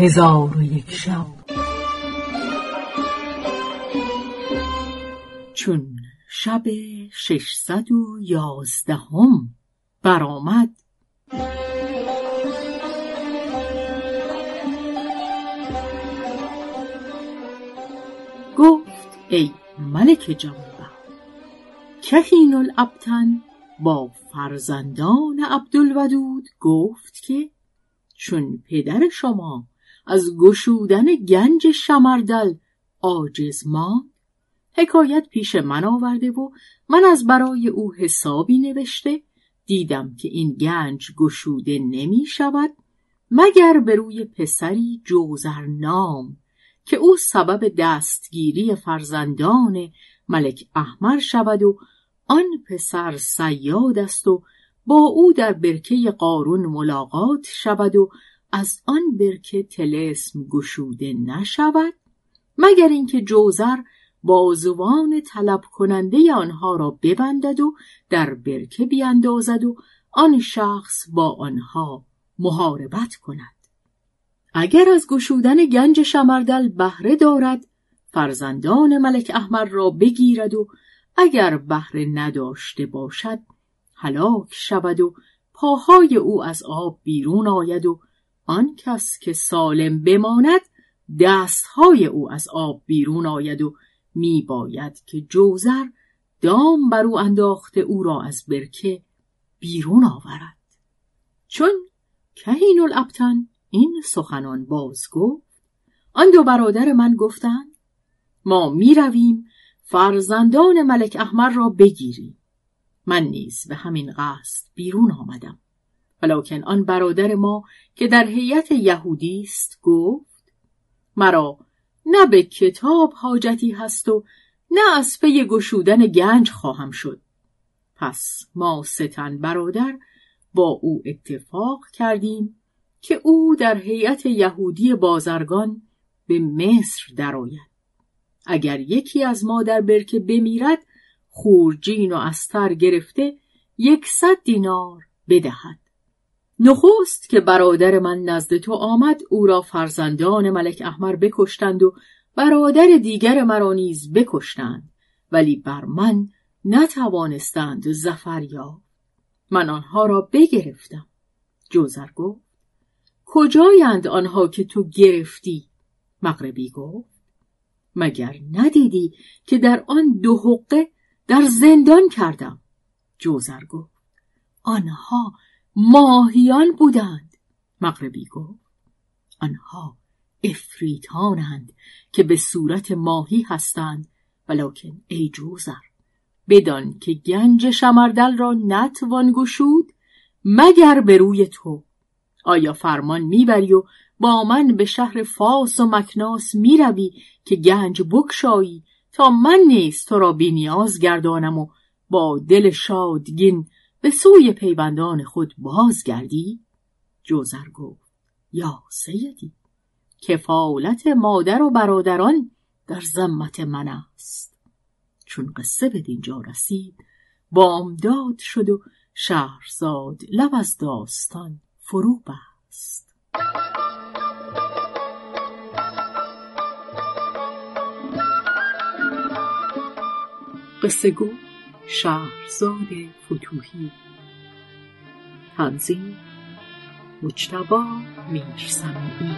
هزار و یک شب. چون شب ششصد و یازدهم برآمد گفت ای ملک جوانبخت کهین الابتن با فرزندان عبدالودود گفت که چون پدر شما از گشودن گنج شمردل عاجز ماند. حکایت پیش من آورده و من از برای او حسابی نوشته. دیدم که این گنج گشوده نمی شود مگر به روی پسری جوزر نام که او سبب دستگیری فرزندان ملک احمر شود و آن پسر سیاد است و با او در برکه قارون ملاقات شود و از آن برکه تلسم گشوده نشود مگر اینکه جوزر بازوان طلب کننده آنها را ببندد و در برکه بیاندازد و آن شخص با آنها محاربت کند. اگر از گشودن گنج شمردل بهره دارد فرزندان ملک احمر را بگیرد و اگر بهره نداشته باشد هلاک شود و پاهای او از آب بیرون آید و آن کس که سالم بماند دستهای او از آب بیرون آید و می باید که جوزر دام بر او انداخته او را از برکه بیرون آورد. چون کهین الابتن این سخنان باز گفت آن دو برادر من گفتند ما می رویم فرزندان ملک احمر را بگیریم. من نیز به همین قصد بیرون آمدم. ولیکن آن برادر ما که در هیئت یهودی است گفت مرا نه به کتاب حاجتی هست و نه از پی گشودن گنج خواهم شد. پس ما ستن برادر با او اتفاق کردیم که او در هیئت یهودی بازرگان به مصر درآید. اگر یکی از ما در برکه بمیرد خورجین و استر گرفته یکصد دینار بدهد. نخست که برادر من نزد تو آمد او را فرزندان ملک احمر بکشتند و برادر دیگر مرا نیز بکشتند. ولی بر من نتوانستند زفر یا من آنها را بگرفتم. جوزر گفت کجایند آنها که تو گرفتی؟ مغربی گفت مگر ندیدی که در آن دو حقه در زندان کردم؟ جوزر گفت آنها ماهیان بودند. مغربی گفت آنها افریتانند که به صورت ماهی هستند ولکن ای جوزر بدان که گنج شمردل را نتوان گشود مگر به روی تو. آیا فرمان می‌بری و با من به شهر فاس و مکناس می‌روی که گنج بکشایی تا من نیز تو را بینیاز گردانم و با دل شادگین به سوی پیوندان خود بازگردی؟ جوزر گفت یا سیدی کفالت مادر و برادران در زمت من است. چون قصه به دینجا رسید بامداد شد و شهرزاد لب از داستان فرو بست. قصه گو شهرزاد فتوهی. تنظیم مجتبا میرسمی